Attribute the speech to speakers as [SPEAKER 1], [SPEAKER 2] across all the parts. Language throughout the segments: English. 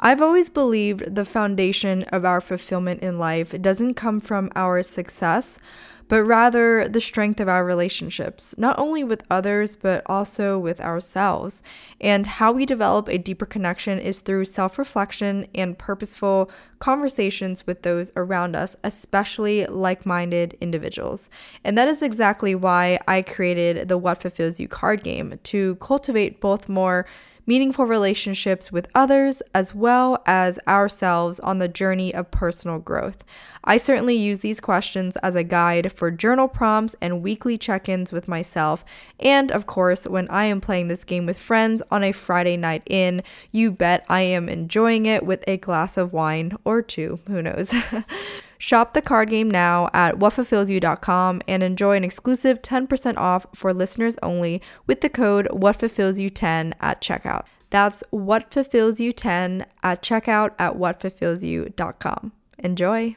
[SPEAKER 1] I've always believed the foundation of our fulfillment in life doesn't come from our success, but rather the strength of our relationships, not only with others, but also with ourselves. And how we develop a deeper connection is through self reflection and purposeful conversations with those around us, especially like minded individuals. And that is exactly why I created the What Fulfills You card game to cultivate both more meaningful relationships with others, as well as ourselves on the journey of personal growth. I certainly use these questions as a guide for journal prompts and weekly check ins with myself. And of course, when I am playing this game with friends on a Friday night in, you bet I am enjoying it with a glass of wine or two. Who knows? Shop the card game now at whatfulfillsyou.com and enjoy an exclusive 10% off for listeners only with the code whatfulfillsyou10 at checkout. That's whatfulfillsyou10 at checkout at whatfulfillsyou.com. Enjoy.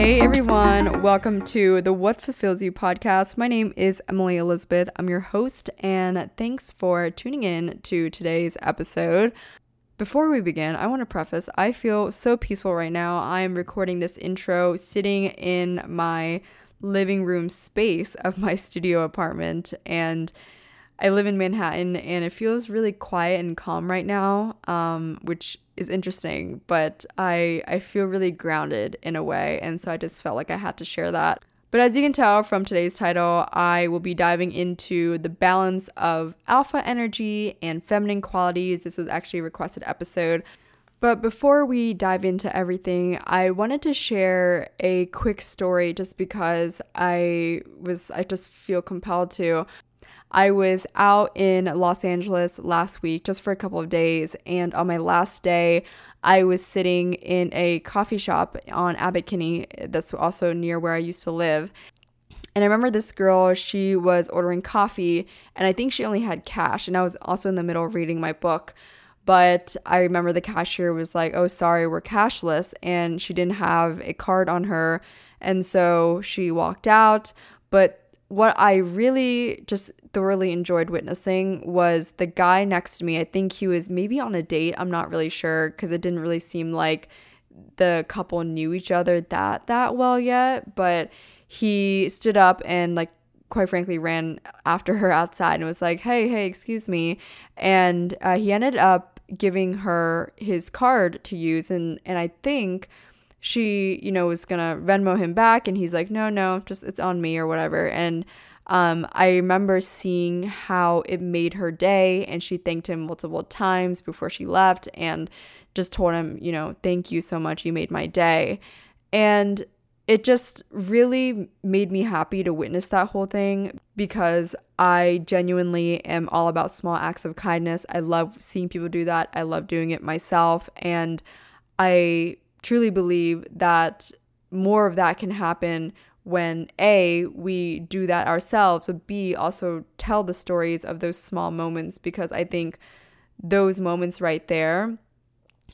[SPEAKER 1] Hey everyone, welcome to the What Fulfills You podcast. My name is Emily Elizabeth. I'm your host, and thanks for tuning in to today's episode. Before we begin, I want to preface I feel so peaceful right now. I am recording this intro sitting in my living room space of my studio apartment, and I live in Manhattan, and it feels really quiet and calm right now, um, which is interesting, but I I feel really grounded in a way, and so I just felt like I had to share that. But as you can tell from today's title, I will be diving into the balance of alpha energy and feminine qualities. This was actually a requested episode. But before we dive into everything, I wanted to share a quick story just because I was I just feel compelled to. I was out in Los Angeles last week just for a couple of days, and on my last day, I was sitting in a coffee shop on Abbot Kinney, that's also near where I used to live. And I remember this girl, she was ordering coffee, and I think she only had cash, and I was also in the middle of reading my book. But I remember the cashier was like, Oh, sorry, we're cashless. And she didn't have a card on her. And so she walked out. But what I really just thoroughly enjoyed witnessing was the guy next to me. I think he was maybe on a date. I'm not really sure because it didn't really seem like the couple knew each other that that well yet, but he stood up and like quite frankly ran after her outside and was like, "Hey, hey, excuse me." And uh, he ended up giving her his card to use and and I think she, you know, was gonna Venmo him back, and he's like, no, no, just it's on me or whatever. And um, I remember seeing how it made her day, and she thanked him multiple times before she left, and just told him, you know, thank you so much, you made my day. And it just really made me happy to witness that whole thing because I genuinely am all about small acts of kindness. I love seeing people do that. I love doing it myself. And I truly believe that more of that can happen when A, we do that ourselves, but B, also tell the stories of those small moments because I think those moments right there,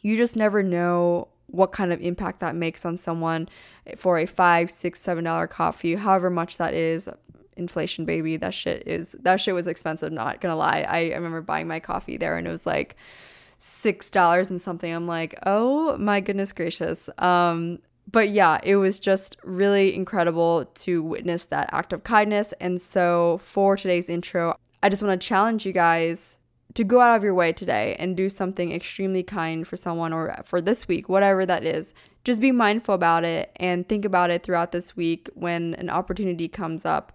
[SPEAKER 1] you just never know what kind of impact that makes on someone for a five, six, seven dollar coffee, however much that is. Inflation, baby, that shit is that shit was expensive. Not gonna lie, I, I remember buying my coffee there and it was like six dollars and something. I'm like, oh my goodness gracious. Um, but yeah, it was just really incredible to witness that act of kindness. And so for today's intro, I just want to challenge you guys to go out of your way today and do something extremely kind for someone or for this week, whatever that is. Just be mindful about it and think about it throughout this week when an opportunity comes up.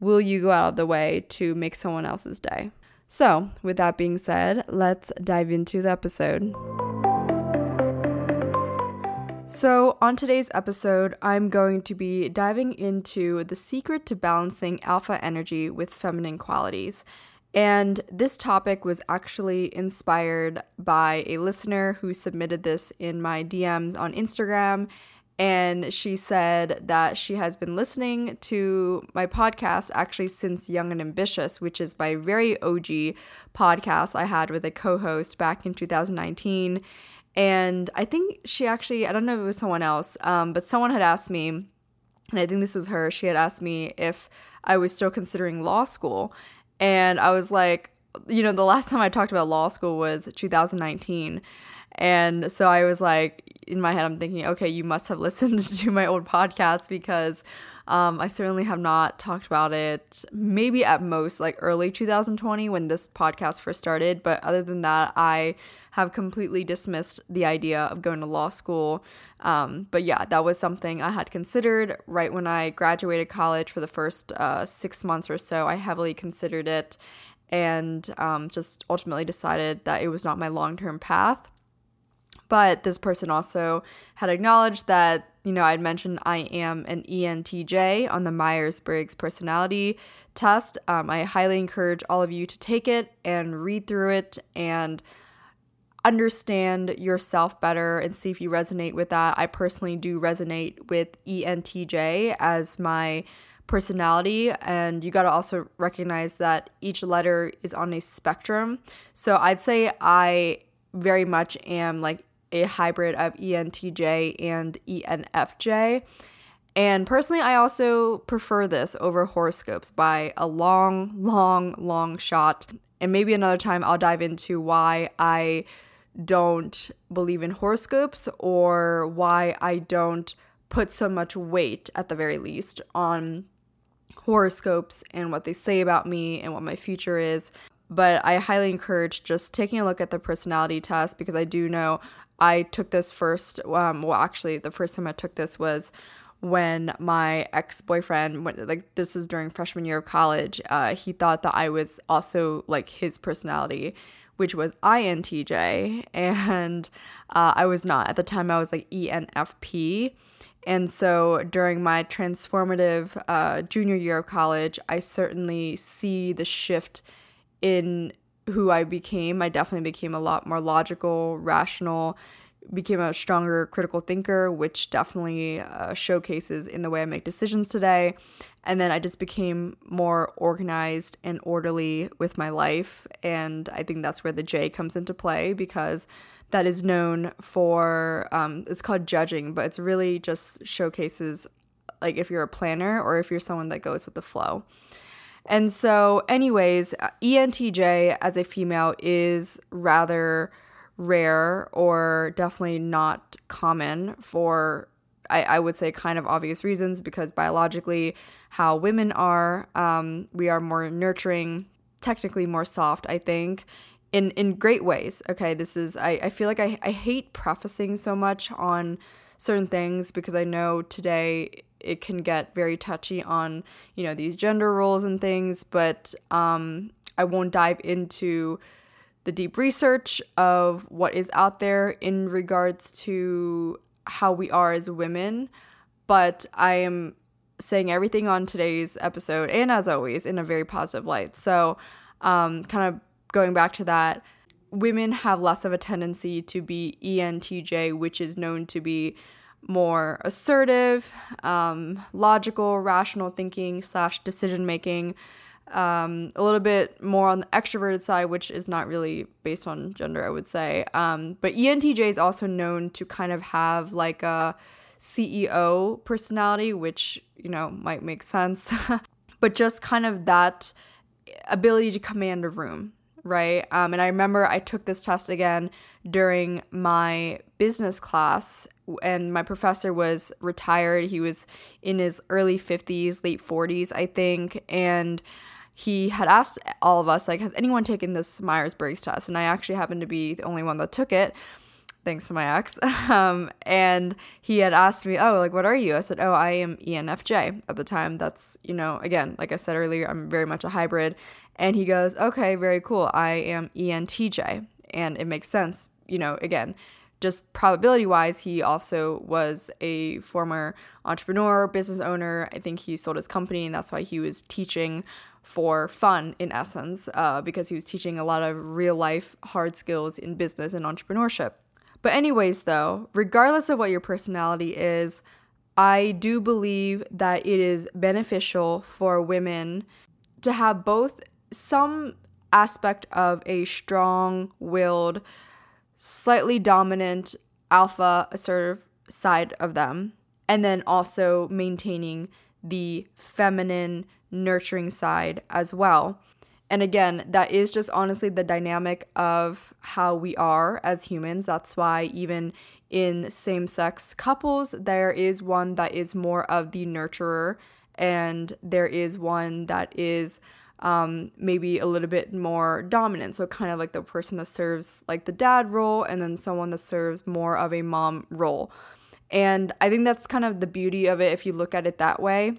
[SPEAKER 1] Will you go out of the way to make someone else's day? So, with that being said, let's dive into the episode. So, on today's episode, I'm going to be diving into the secret to balancing alpha energy with feminine qualities. And this topic was actually inspired by a listener who submitted this in my DMs on Instagram. And she said that she has been listening to my podcast actually since Young and Ambitious, which is my very OG podcast I had with a co host back in 2019. And I think she actually, I don't know if it was someone else, um, but someone had asked me, and I think this was her, she had asked me if I was still considering law school. And I was like, you know, the last time I talked about law school was 2019. And so I was like, in my head, I'm thinking, okay, you must have listened to my old podcast because um, I certainly have not talked about it. Maybe at most like early 2020 when this podcast first started. But other than that, I have completely dismissed the idea of going to law school. Um, but yeah, that was something I had considered right when I graduated college for the first uh, six months or so. I heavily considered it and um, just ultimately decided that it was not my long term path. But this person also had acknowledged that, you know, I'd mentioned I am an ENTJ on the Myers Briggs personality test. Um, I highly encourage all of you to take it and read through it and understand yourself better and see if you resonate with that. I personally do resonate with ENTJ as my personality and you got to also recognize that each letter is on a spectrum. So I'd say I very much am like a hybrid of ENTJ and ENFJ. And personally, I also prefer this over horoscopes by a long, long, long shot. And maybe another time I'll dive into why I don't believe in horoscopes or why I don't put so much weight, at the very least, on horoscopes and what they say about me and what my future is. But I highly encourage just taking a look at the personality test because I do know I took this first. Um, well, actually, the first time I took this was when my ex boyfriend, like this is during freshman year of college, uh, he thought that I was also like his personality which was INTJ, and uh, I was not. At the time, I was like ENFP. And so during my transformative uh, junior year of college, I certainly see the shift in who I became. I definitely became a lot more logical, rational, became a stronger critical thinker, which definitely uh, showcases in the way I make decisions today. And then I just became more organized and orderly with my life. And I think that's where the J comes into play because that is known for, um, it's called judging, but it's really just showcases like if you're a planner or if you're someone that goes with the flow. And so, anyways, ENTJ as a female is rather rare or definitely not common for I, I would say kind of obvious reasons because biologically how women are um, we are more nurturing technically more soft i think in in great ways. Okay this is i, I feel like I, I hate prefacing so much on certain things because i know today it can get very touchy on you know these gender roles and things but um, i won't dive into the deep research of what is out there in regards to how we are as women, but I am saying everything on today's episode and as always in a very positive light. So, um, kind of going back to that, women have less of a tendency to be ENTJ, which is known to be more assertive, um, logical, rational thinking slash decision making um, a little bit more on the extroverted side, which is not really based on gender, I would say. Um, but ENTJ is also known to kind of have like a CEO personality, which, you know, might make sense, but just kind of that ability to command a room, right? Um, and I remember I took this test again during my business class, and my professor was retired. He was in his early 50s, late 40s, I think. And he had asked all of us, like, has anyone taken this Myers Briggs test? And I actually happened to be the only one that took it, thanks to my ex. Um, and he had asked me, oh, like, what are you? I said, oh, I am ENFJ at the time. That's, you know, again, like I said earlier, I'm very much a hybrid. And he goes, okay, very cool. I am ENTJ. And it makes sense, you know, again, just probability wise, he also was a former entrepreneur, business owner. I think he sold his company, and that's why he was teaching for fun in essence uh, because he was teaching a lot of real life hard skills in business and entrepreneurship. But, anyways, though, regardless of what your personality is, I do believe that it is beneficial for women to have both some aspect of a strong willed, slightly dominant, alpha, assertive side of them, and then also maintaining the feminine, nurturing side as well. And again, that is just honestly the dynamic of how we are as humans. That's why, even in same sex couples, there is one that is more of the nurturer, and there is one that is um, maybe a little bit more dominant. So, kind of like the person that serves like the dad role, and then someone that serves more of a mom role. And I think that's kind of the beauty of it if you look at it that way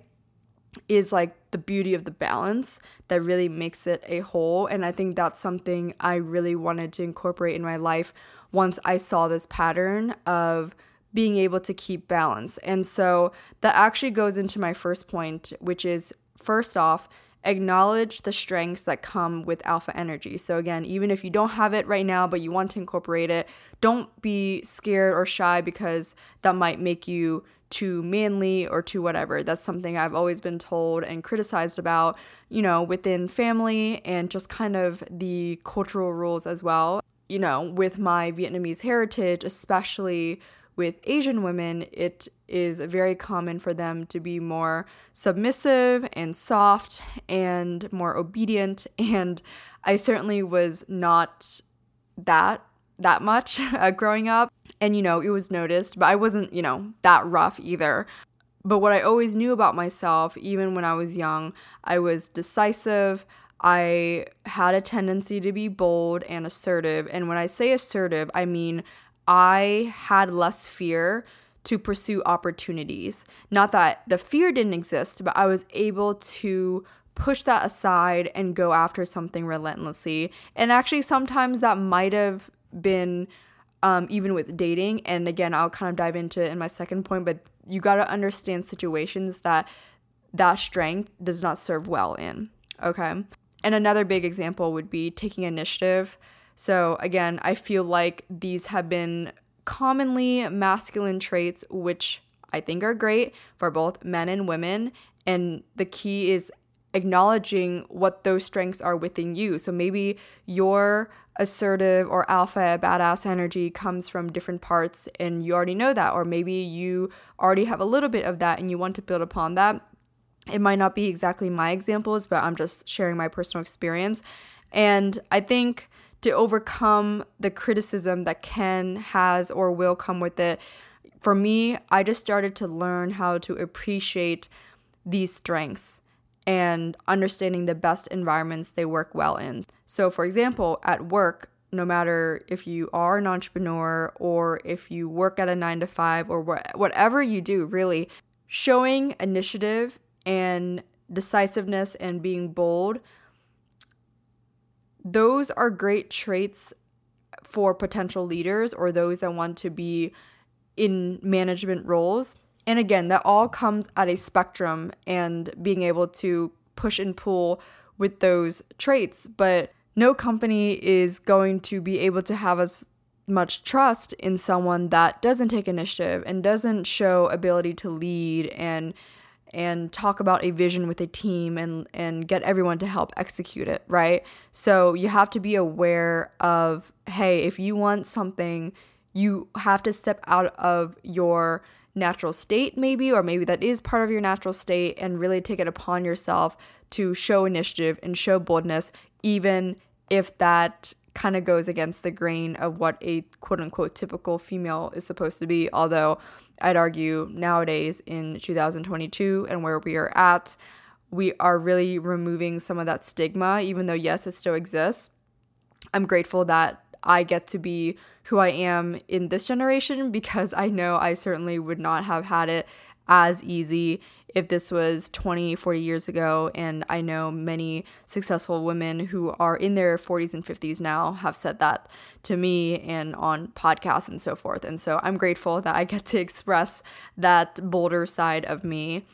[SPEAKER 1] is like the beauty of the balance that really makes it a whole. And I think that's something I really wanted to incorporate in my life once I saw this pattern of being able to keep balance. And so that actually goes into my first point, which is first off, acknowledge the strengths that come with alpha energy. So, again, even if you don't have it right now, but you want to incorporate it, don't be scared or shy because that might make you too manly or too whatever. That's something I've always been told and criticized about, you know, within family and just kind of the cultural rules as well. You know, with my Vietnamese heritage, especially with Asian women, it is very common for them to be more submissive and soft and more obedient. And I certainly was not that that much uh, growing up. And, you know, it was noticed, but I wasn't, you know, that rough either. But what I always knew about myself, even when I was young, I was decisive. I had a tendency to be bold and assertive. And when I say assertive, I mean I had less fear to pursue opportunities. Not that the fear didn't exist, but I was able to push that aside and go after something relentlessly. And actually, sometimes that might have been um, even with dating. And again, I'll kind of dive into in my second point, but you got to understand situations that that strength does not serve well in. Okay. And another big example would be taking initiative. So, again, I feel like these have been commonly masculine traits, which I think are great for both men and women. And the key is acknowledging what those strengths are within you. So maybe your assertive or alpha badass energy comes from different parts and you already know that, or maybe you already have a little bit of that and you want to build upon that. It might not be exactly my examples, but I'm just sharing my personal experience. And I think to overcome the criticism that can, has, or will come with it. For me, I just started to learn how to appreciate these strengths and understanding the best environments they work well in. So, for example, at work, no matter if you are an entrepreneur or if you work at a nine to five or wh- whatever you do, really, showing initiative and decisiveness and being bold those are great traits for potential leaders or those that want to be in management roles. And again, that all comes at a spectrum and being able to push and pull with those traits. But no company is going to be able to have as much trust in someone that doesn't take initiative and doesn't show ability to lead and and talk about a vision with a team and and get everyone to help execute it, right? So you have to be aware of hey, if you want something, you have to step out of your natural state maybe or maybe that is part of your natural state and really take it upon yourself to show initiative and show boldness even if that kind of goes against the grain of what a quote unquote typical female is supposed to be although I'd argue nowadays in 2022 and where we are at, we are really removing some of that stigma, even though, yes, it still exists. I'm grateful that I get to be who I am in this generation because I know I certainly would not have had it as easy if this was 20, 40 years ago. And I know many successful women who are in their 40s and 50s now have said that to me and on podcasts and so forth. And so I'm grateful that I get to express that bolder side of me.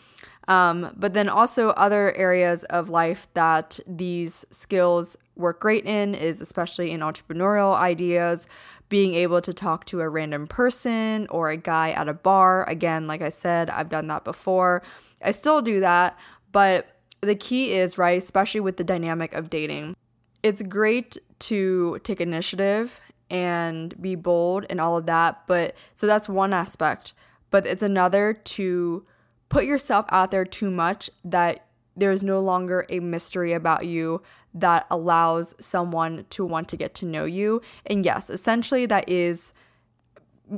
[SPEAKER 1] Um, but then also other areas of life that these skills work great in is especially in entrepreneurial ideas, being able to talk to a random person or a guy at a bar. Again, like I said, I've done that before. I still do that, but the key is, right, especially with the dynamic of dating, it's great to take initiative and be bold and all of that. But so that's one aspect. But it's another to put yourself out there too much that there's no longer a mystery about you that allows someone to want to get to know you. And yes, essentially that is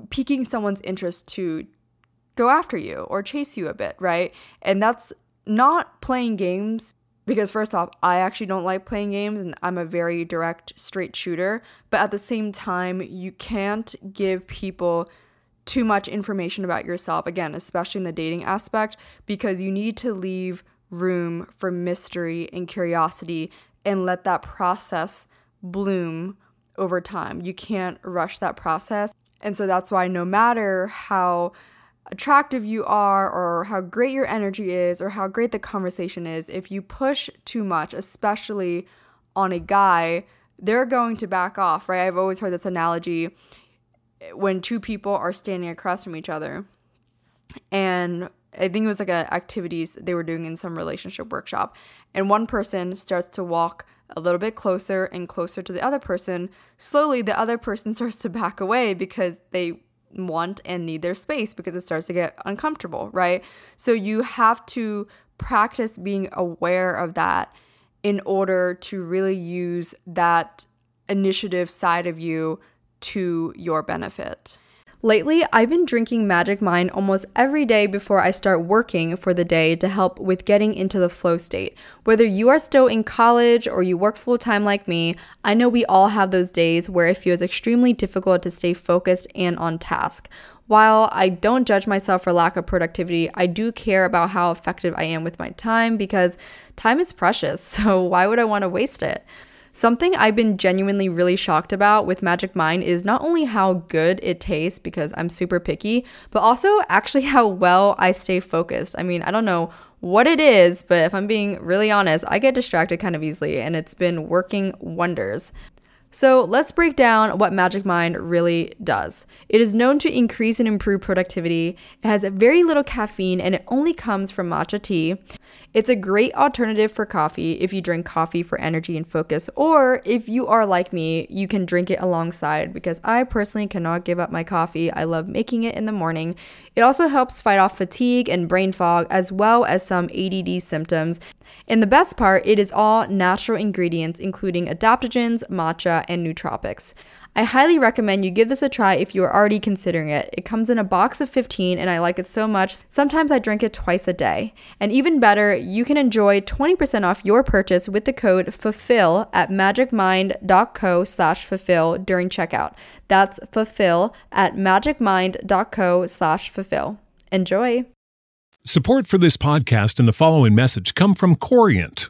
[SPEAKER 1] piquing someone's interest to go after you or chase you a bit, right? And that's not playing games because first off, I actually don't like playing games and I'm a very direct, straight shooter, but at the same time, you can't give people too much information about yourself again, especially in the dating aspect because you need to leave room for mystery and curiosity and let that process bloom over time. You can't rush that process. And so that's why no matter how attractive you are or how great your energy is or how great the conversation is, if you push too much, especially on a guy, they're going to back off, right? I've always heard this analogy when two people are standing across from each other and I think it was like a activities they were doing in some relationship workshop. And one person starts to walk a little bit closer and closer to the other person. Slowly, the other person starts to back away because they want and need their space because it starts to get uncomfortable, right? So you have to practice being aware of that in order to really use that initiative side of you to your benefit. Lately, I've been drinking Magic Mind almost every day before I start working for the day to help with getting into the flow state. Whether you are still in college or you work full time like me, I know we all have those days where it feels extremely difficult to stay focused and on task. While I don't judge myself for lack of productivity, I do care about how effective I am with my time because time is precious, so why would I want to waste it? Something I've been genuinely really shocked about with Magic Mind is not only how good it tastes because I'm super picky, but also actually how well I stay focused. I mean, I don't know what it is, but if I'm being really honest, I get distracted kind of easily and it's been working wonders. So let's break down what Magic Mind really does. It is known to increase and improve productivity. It has very little caffeine and it only comes from matcha tea. It's a great alternative for coffee if you drink coffee for energy and focus, or if you are like me, you can drink it alongside because I personally cannot give up my coffee. I love making it in the morning. It also helps fight off fatigue and brain fog as well as some ADD symptoms. And the best part, it is all natural ingredients including adaptogens, matcha, and nootropics. I highly recommend you give this a try if you are already considering it. It comes in a box of 15 and I like it so much. Sometimes I drink it twice a day. And even better, you can enjoy 20% off your purchase with the code FULFILL at magicmind.co slash fulfill during checkout. That's fulfill at magicmind.co slash fulfill. Enjoy!
[SPEAKER 2] Support for this podcast and the following message come from Corient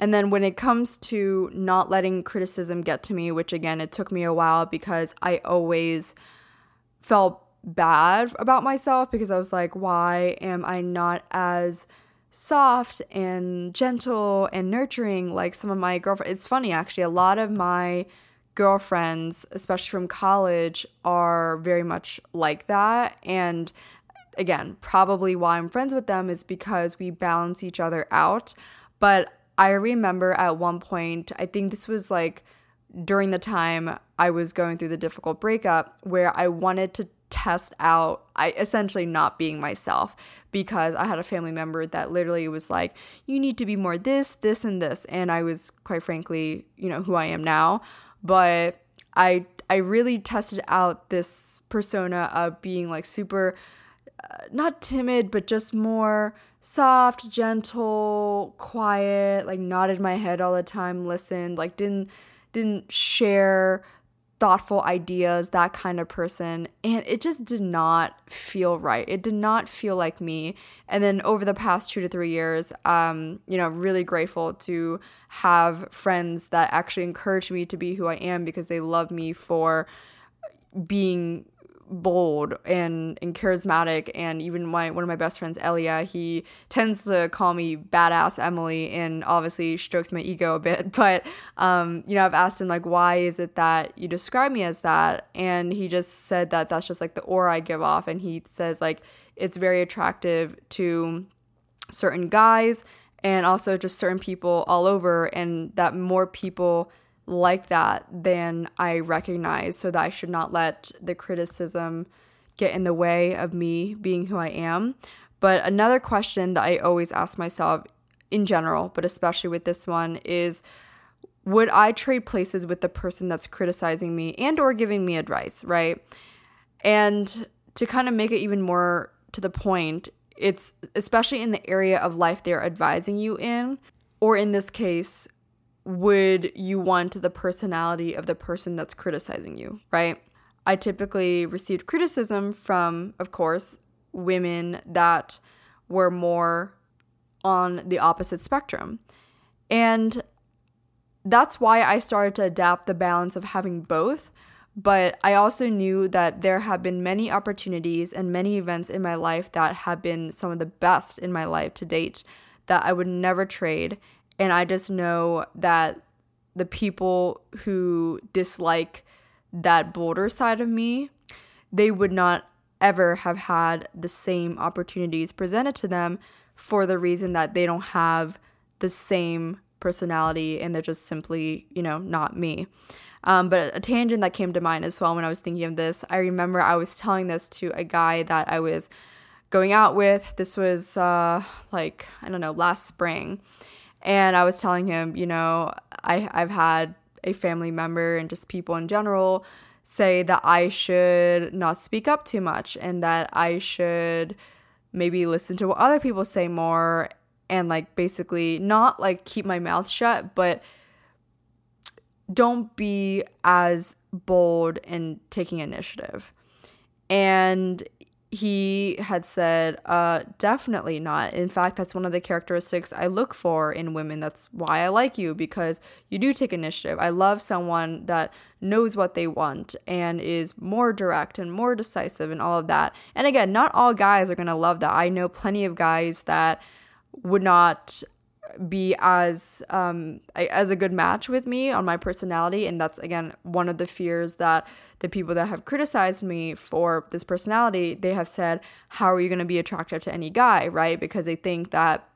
[SPEAKER 1] And then when it comes to not letting criticism get to me, which again, it took me a while because I always felt bad about myself because I was like, why am I not as soft and gentle and nurturing like some of my girlfriends? It's funny actually, a lot of my girlfriends, especially from college, are very much like that. And again, probably why I'm friends with them is because we balance each other out. But I remember at one point, I think this was like during the time I was going through the difficult breakup, where I wanted to test out I essentially not being myself because I had a family member that literally was like, you need to be more this, this, and this. And I was quite frankly, you know, who I am now. But I I really tested out this persona of being like super uh, not timid, but just more soft, gentle, quiet, like nodded my head all the time, listened, like didn't didn't share thoughtful ideas, that kind of person. And it just did not feel right. It did not feel like me. And then over the past two to three years, um, you know, really grateful to have friends that actually encourage me to be who I am because they love me for being bold and, and charismatic and even my one of my best friends Elia he tends to call me badass Emily and obviously strokes my ego a bit but um you know I've asked him like why is it that you describe me as that? And he just said that that's just like the aura I give off. And he says like it's very attractive to certain guys and also just certain people all over. And that more people like that than I recognize, so that I should not let the criticism get in the way of me being who I am. But another question that I always ask myself in general, but especially with this one, is would I trade places with the person that's criticizing me and or giving me advice, right? And to kind of make it even more to the point, it's especially in the area of life they're advising you in, or in this case, would you want the personality of the person that's criticizing you, right? I typically received criticism from, of course, women that were more on the opposite spectrum. And that's why I started to adapt the balance of having both. But I also knew that there have been many opportunities and many events in my life that have been some of the best in my life to date that I would never trade. And I just know that the people who dislike that bolder side of me, they would not ever have had the same opportunities presented to them for the reason that they don't have the same personality and they're just simply, you know, not me. Um, but a tangent that came to mind as well when I was thinking of this, I remember I was telling this to a guy that I was going out with. This was uh, like, I don't know, last spring. And I was telling him, you know, I, I've had a family member and just people in general say that I should not speak up too much and that I should maybe listen to what other people say more and like basically not like keep my mouth shut, but don't be as bold in taking initiative. And he had said, uh, definitely not. In fact, that's one of the characteristics I look for in women. That's why I like you, because you do take initiative. I love someone that knows what they want and is more direct and more decisive and all of that. And again, not all guys are going to love that. I know plenty of guys that would not be as um as a good match with me on my personality. And that's again one of the fears that the people that have criticized me for this personality they have said how are you going to be attractive to any guy? Right? Because they think that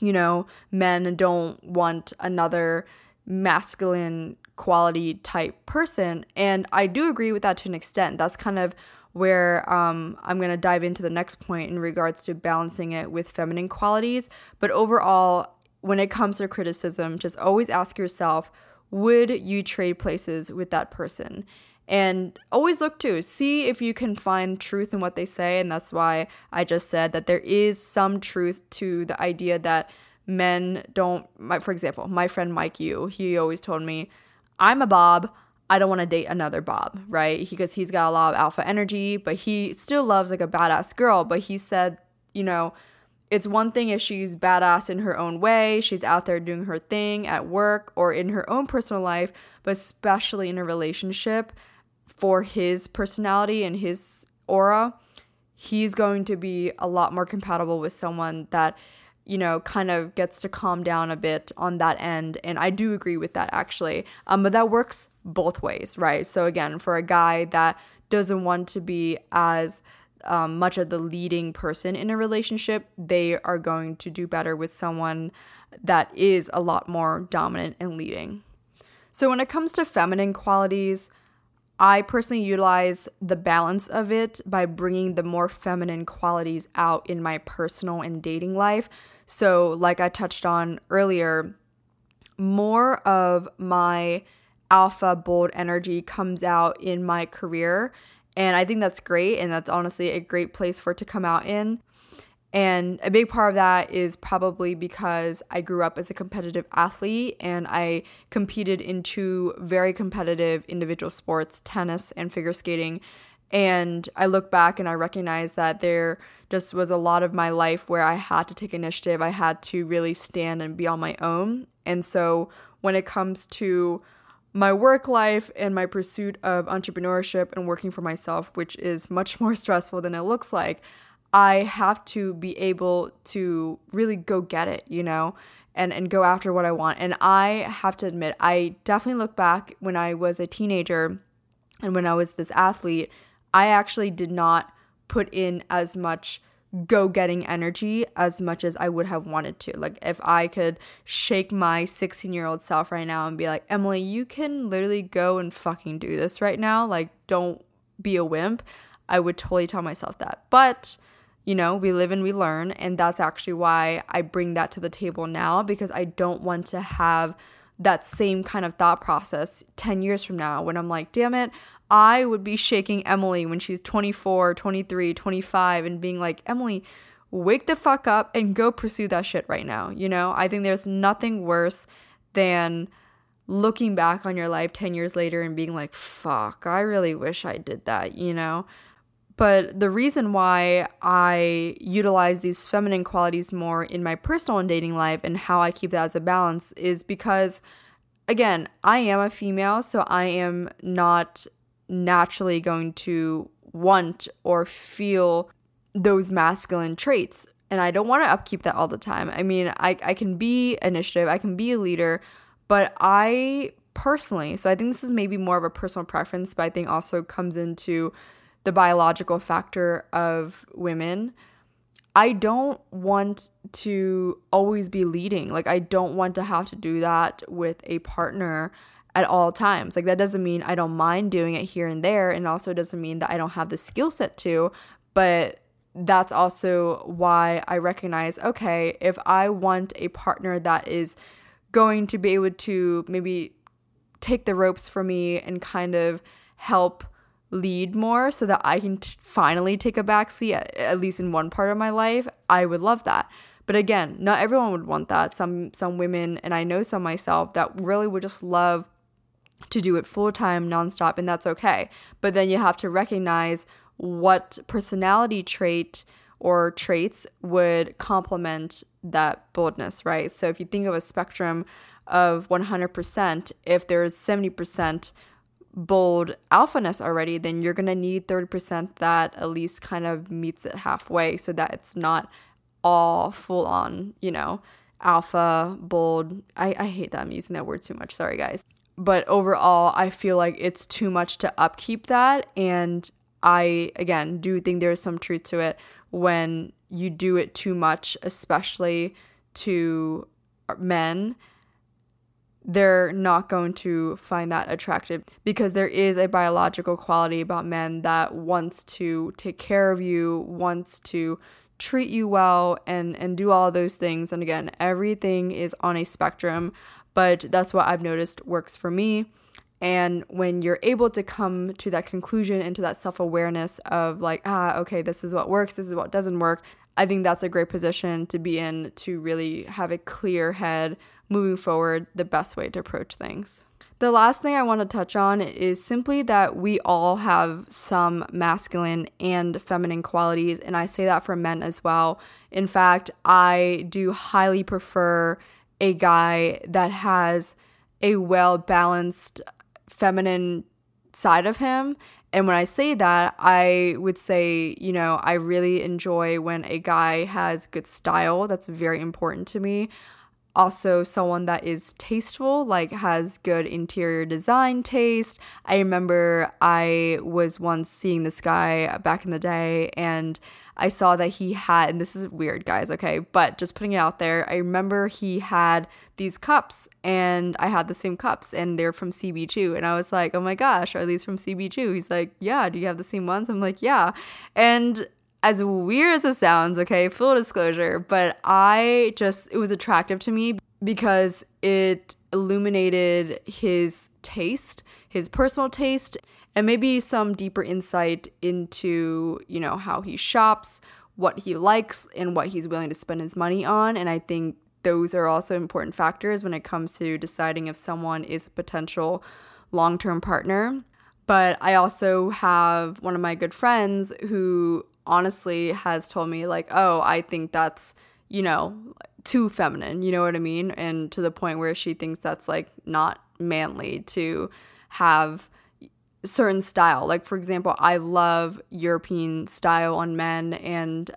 [SPEAKER 1] you know men don't want another masculine quality type person. And I do agree with that to an extent. That's kind of where um, I'm going to dive into the next point in regards to balancing it with feminine qualities. But overall, when it comes to criticism, just always ask yourself would you trade places with that person? And always look to see if you can find truth in what they say. And that's why I just said that there is some truth to the idea that men don't, my, for example, my friend Mike Yu, he always told me, I'm a Bob. I don't want to date another Bob, right? Because he's got a lot of alpha energy, but he still loves like a badass girl. But he said, you know, it's one thing if she's badass in her own way, she's out there doing her thing at work or in her own personal life, but especially in a relationship for his personality and his aura, he's going to be a lot more compatible with someone that you know kind of gets to calm down a bit on that end and i do agree with that actually. Um, but that works both ways right? So again for a guy that doesn't want to be as um, much of the leading person in a relationship, they are going to do better with someone that is a lot more dominant and leading. So, when it comes to feminine qualities, I personally utilize the balance of it by bringing the more feminine qualities out in my personal and dating life. So, like I touched on earlier, more of my alpha bold energy comes out in my career. And I think that's great. And that's honestly a great place for it to come out in. And a big part of that is probably because I grew up as a competitive athlete and I competed in two very competitive individual sports, tennis and figure skating. And I look back and I recognize that there just was a lot of my life where I had to take initiative. I had to really stand and be on my own. And so when it comes to my work life and my pursuit of entrepreneurship and working for myself, which is much more stressful than it looks like, I have to be able to really go get it, you know, and, and go after what I want. And I have to admit, I definitely look back when I was a teenager and when I was this athlete, I actually did not put in as much go getting energy as much as I would have wanted to. Like, if I could shake my 16 year old self right now and be like, Emily, you can literally go and fucking do this right now. Like, don't be a wimp. I would totally tell myself that. But you know, we live and we learn. And that's actually why I bring that to the table now because I don't want to have that same kind of thought process 10 years from now when I'm like, damn it, I would be shaking Emily when she's 24, 23, 25 and being like, Emily, wake the fuck up and go pursue that shit right now. You know, I think there's nothing worse than looking back on your life 10 years later and being like, fuck, I really wish I did that, you know? But the reason why I utilize these feminine qualities more in my personal and dating life and how I keep that as a balance is because, again, I am a female, so I am not naturally going to want or feel those masculine traits. And I don't want to upkeep that all the time. I mean, I, I can be initiative, I can be a leader, but I personally, so I think this is maybe more of a personal preference, but I think also comes into the biological factor of women, I don't want to always be leading. Like, I don't want to have to do that with a partner at all times. Like, that doesn't mean I don't mind doing it here and there. And also doesn't mean that I don't have the skill set to. But that's also why I recognize okay, if I want a partner that is going to be able to maybe take the ropes for me and kind of help lead more so that I can t- finally take a backseat at, at least in one part of my life, I would love that. But again, not everyone would want that. Some some women and I know some myself that really would just love to do it full time, nonstop, and that's okay. But then you have to recognize what personality trait or traits would complement that boldness, right? So if you think of a spectrum of 100%, if there's 70% bold alphaness already, then you're going to need 30% that at least kind of meets it halfway so that it's not all full on, you know, alpha, bold. I, I hate that I'm using that word too much. Sorry, guys. But overall, I feel like it's too much to upkeep that. And I, again, do think there's some truth to it when you do it too much, especially to men they're not going to find that attractive because there is a biological quality about men that wants to take care of you, wants to treat you well and and do all those things and again everything is on a spectrum but that's what I've noticed works for me and when you're able to come to that conclusion and to that self-awareness of like ah okay this is what works this is what doesn't work I think that's a great position to be in to really have a clear head moving forward the best way to approach things. The last thing I want to touch on is simply that we all have some masculine and feminine qualities, and I say that for men as well. In fact, I do highly prefer a guy that has a well balanced feminine side of him. And when I say that, I would say, you know, I really enjoy when a guy has good style. That's very important to me also someone that is tasteful, like has good interior design taste. I remember I was once seeing this guy back in the day and I saw that he had, and this is weird, guys, okay, but just putting it out there, I remember he had these cups and I had the same cups and they're from CB2. And I was like, oh my gosh, are these from CB2? He's like, yeah, do you have the same ones? I'm like, yeah. And as weird as it sounds, okay, full disclosure, but I just, it was attractive to me because it illuminated his taste, his personal taste, and maybe some deeper insight into, you know, how he shops, what he likes, and what he's willing to spend his money on. And I think those are also important factors when it comes to deciding if someone is a potential long term partner. But I also have one of my good friends who honestly has told me, like, oh, I think that's, you know, too feminine, you know what I mean? And to the point where she thinks that's like not manly to have certain style. Like, for example, I love European style on men, and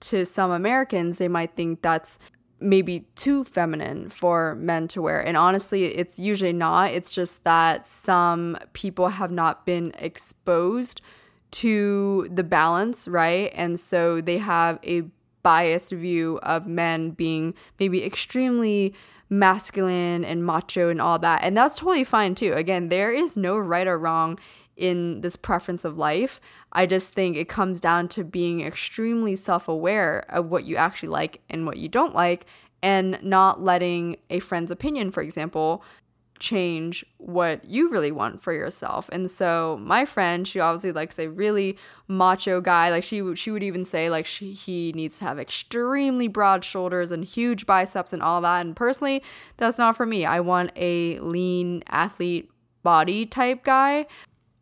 [SPEAKER 1] to some Americans, they might think that's maybe too feminine for men to wear. And honestly, it's usually not. It's just that some people have not been exposed to the balance, right? And so they have a biased view of men being maybe extremely masculine and macho and all that. And that's totally fine too. Again, there is no right or wrong in this preference of life. I just think it comes down to being extremely self aware of what you actually like and what you don't like, and not letting a friend's opinion, for example, change what you really want for yourself. And so my friend, she obviously likes a really macho guy. Like she she would even say like she, he needs to have extremely broad shoulders and huge biceps and all that. And personally, that's not for me. I want a lean athlete body type guy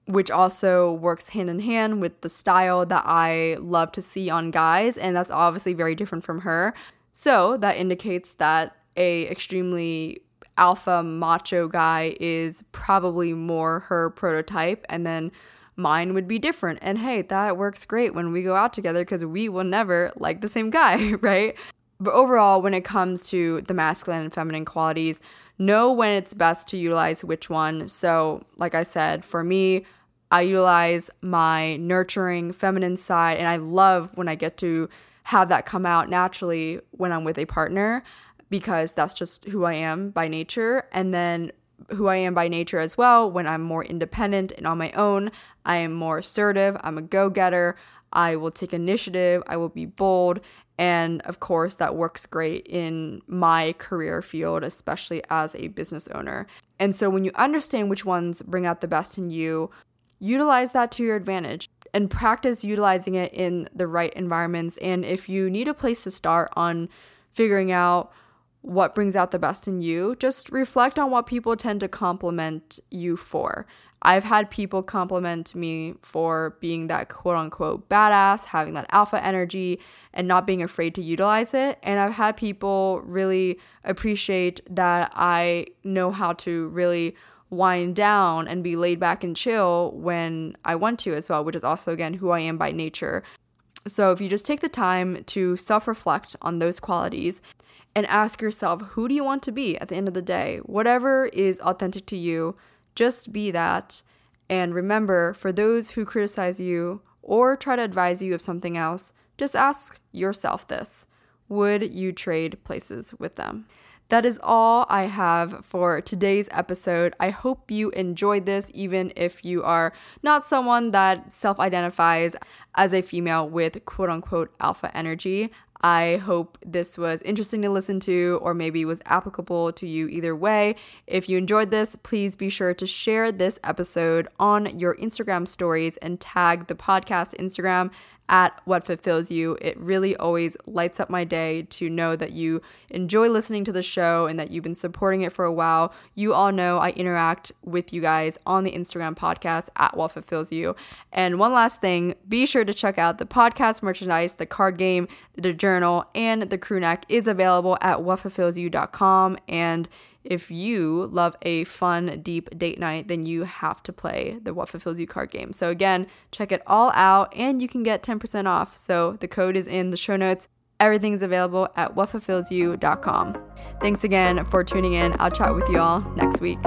[SPEAKER 1] which also works hand in hand with the style that I love to see on guys and that's obviously very different from her. So, that indicates that a extremely alpha macho guy is probably more her prototype and then mine would be different. And hey, that works great when we go out together because we will never like the same guy, right? But overall, when it comes to the masculine and feminine qualities, know when it's best to utilize which one. So, like I said, for me, I utilize my nurturing feminine side, and I love when I get to have that come out naturally when I'm with a partner because that's just who I am by nature. And then who I am by nature as well, when I'm more independent and on my own, I am more assertive, I'm a go getter, I will take initiative, I will be bold. And of course, that works great in my career field, especially as a business owner. And so, when you understand which ones bring out the best in you, utilize that to your advantage and practice utilizing it in the right environments. And if you need a place to start on figuring out what brings out the best in you, just reflect on what people tend to compliment you for. I've had people compliment me for being that quote unquote badass, having that alpha energy, and not being afraid to utilize it. And I've had people really appreciate that I know how to really wind down and be laid back and chill when I want to as well, which is also, again, who I am by nature. So if you just take the time to self reflect on those qualities and ask yourself, who do you want to be at the end of the day? Whatever is authentic to you, just be that. And remember, for those who criticize you or try to advise you of something else, just ask yourself this Would you trade places with them? That is all I have for today's episode. I hope you enjoyed this, even if you are not someone that self identifies as a female with quote unquote alpha energy. I hope this was interesting to listen to or maybe was applicable to you either way. If you enjoyed this, please be sure to share this episode on your Instagram stories and tag the podcast Instagram at What Fulfills You. It really always lights up my day to know that you enjoy listening to the show and that you've been supporting it for a while. You all know I interact with you guys on the Instagram podcast at What Fulfills You. And one last thing be sure to check out the podcast merchandise, the card game, the journal, and the crew neck is available at whatfulfillsyou.com. And if you love a fun, deep date night, then you have to play the What Fulfills You card game. So, again, check it all out and you can get 10% off. So, the code is in the show notes. Everything's available at whatfulfillsyou.com. Thanks again for tuning in. I'll chat with you all next week.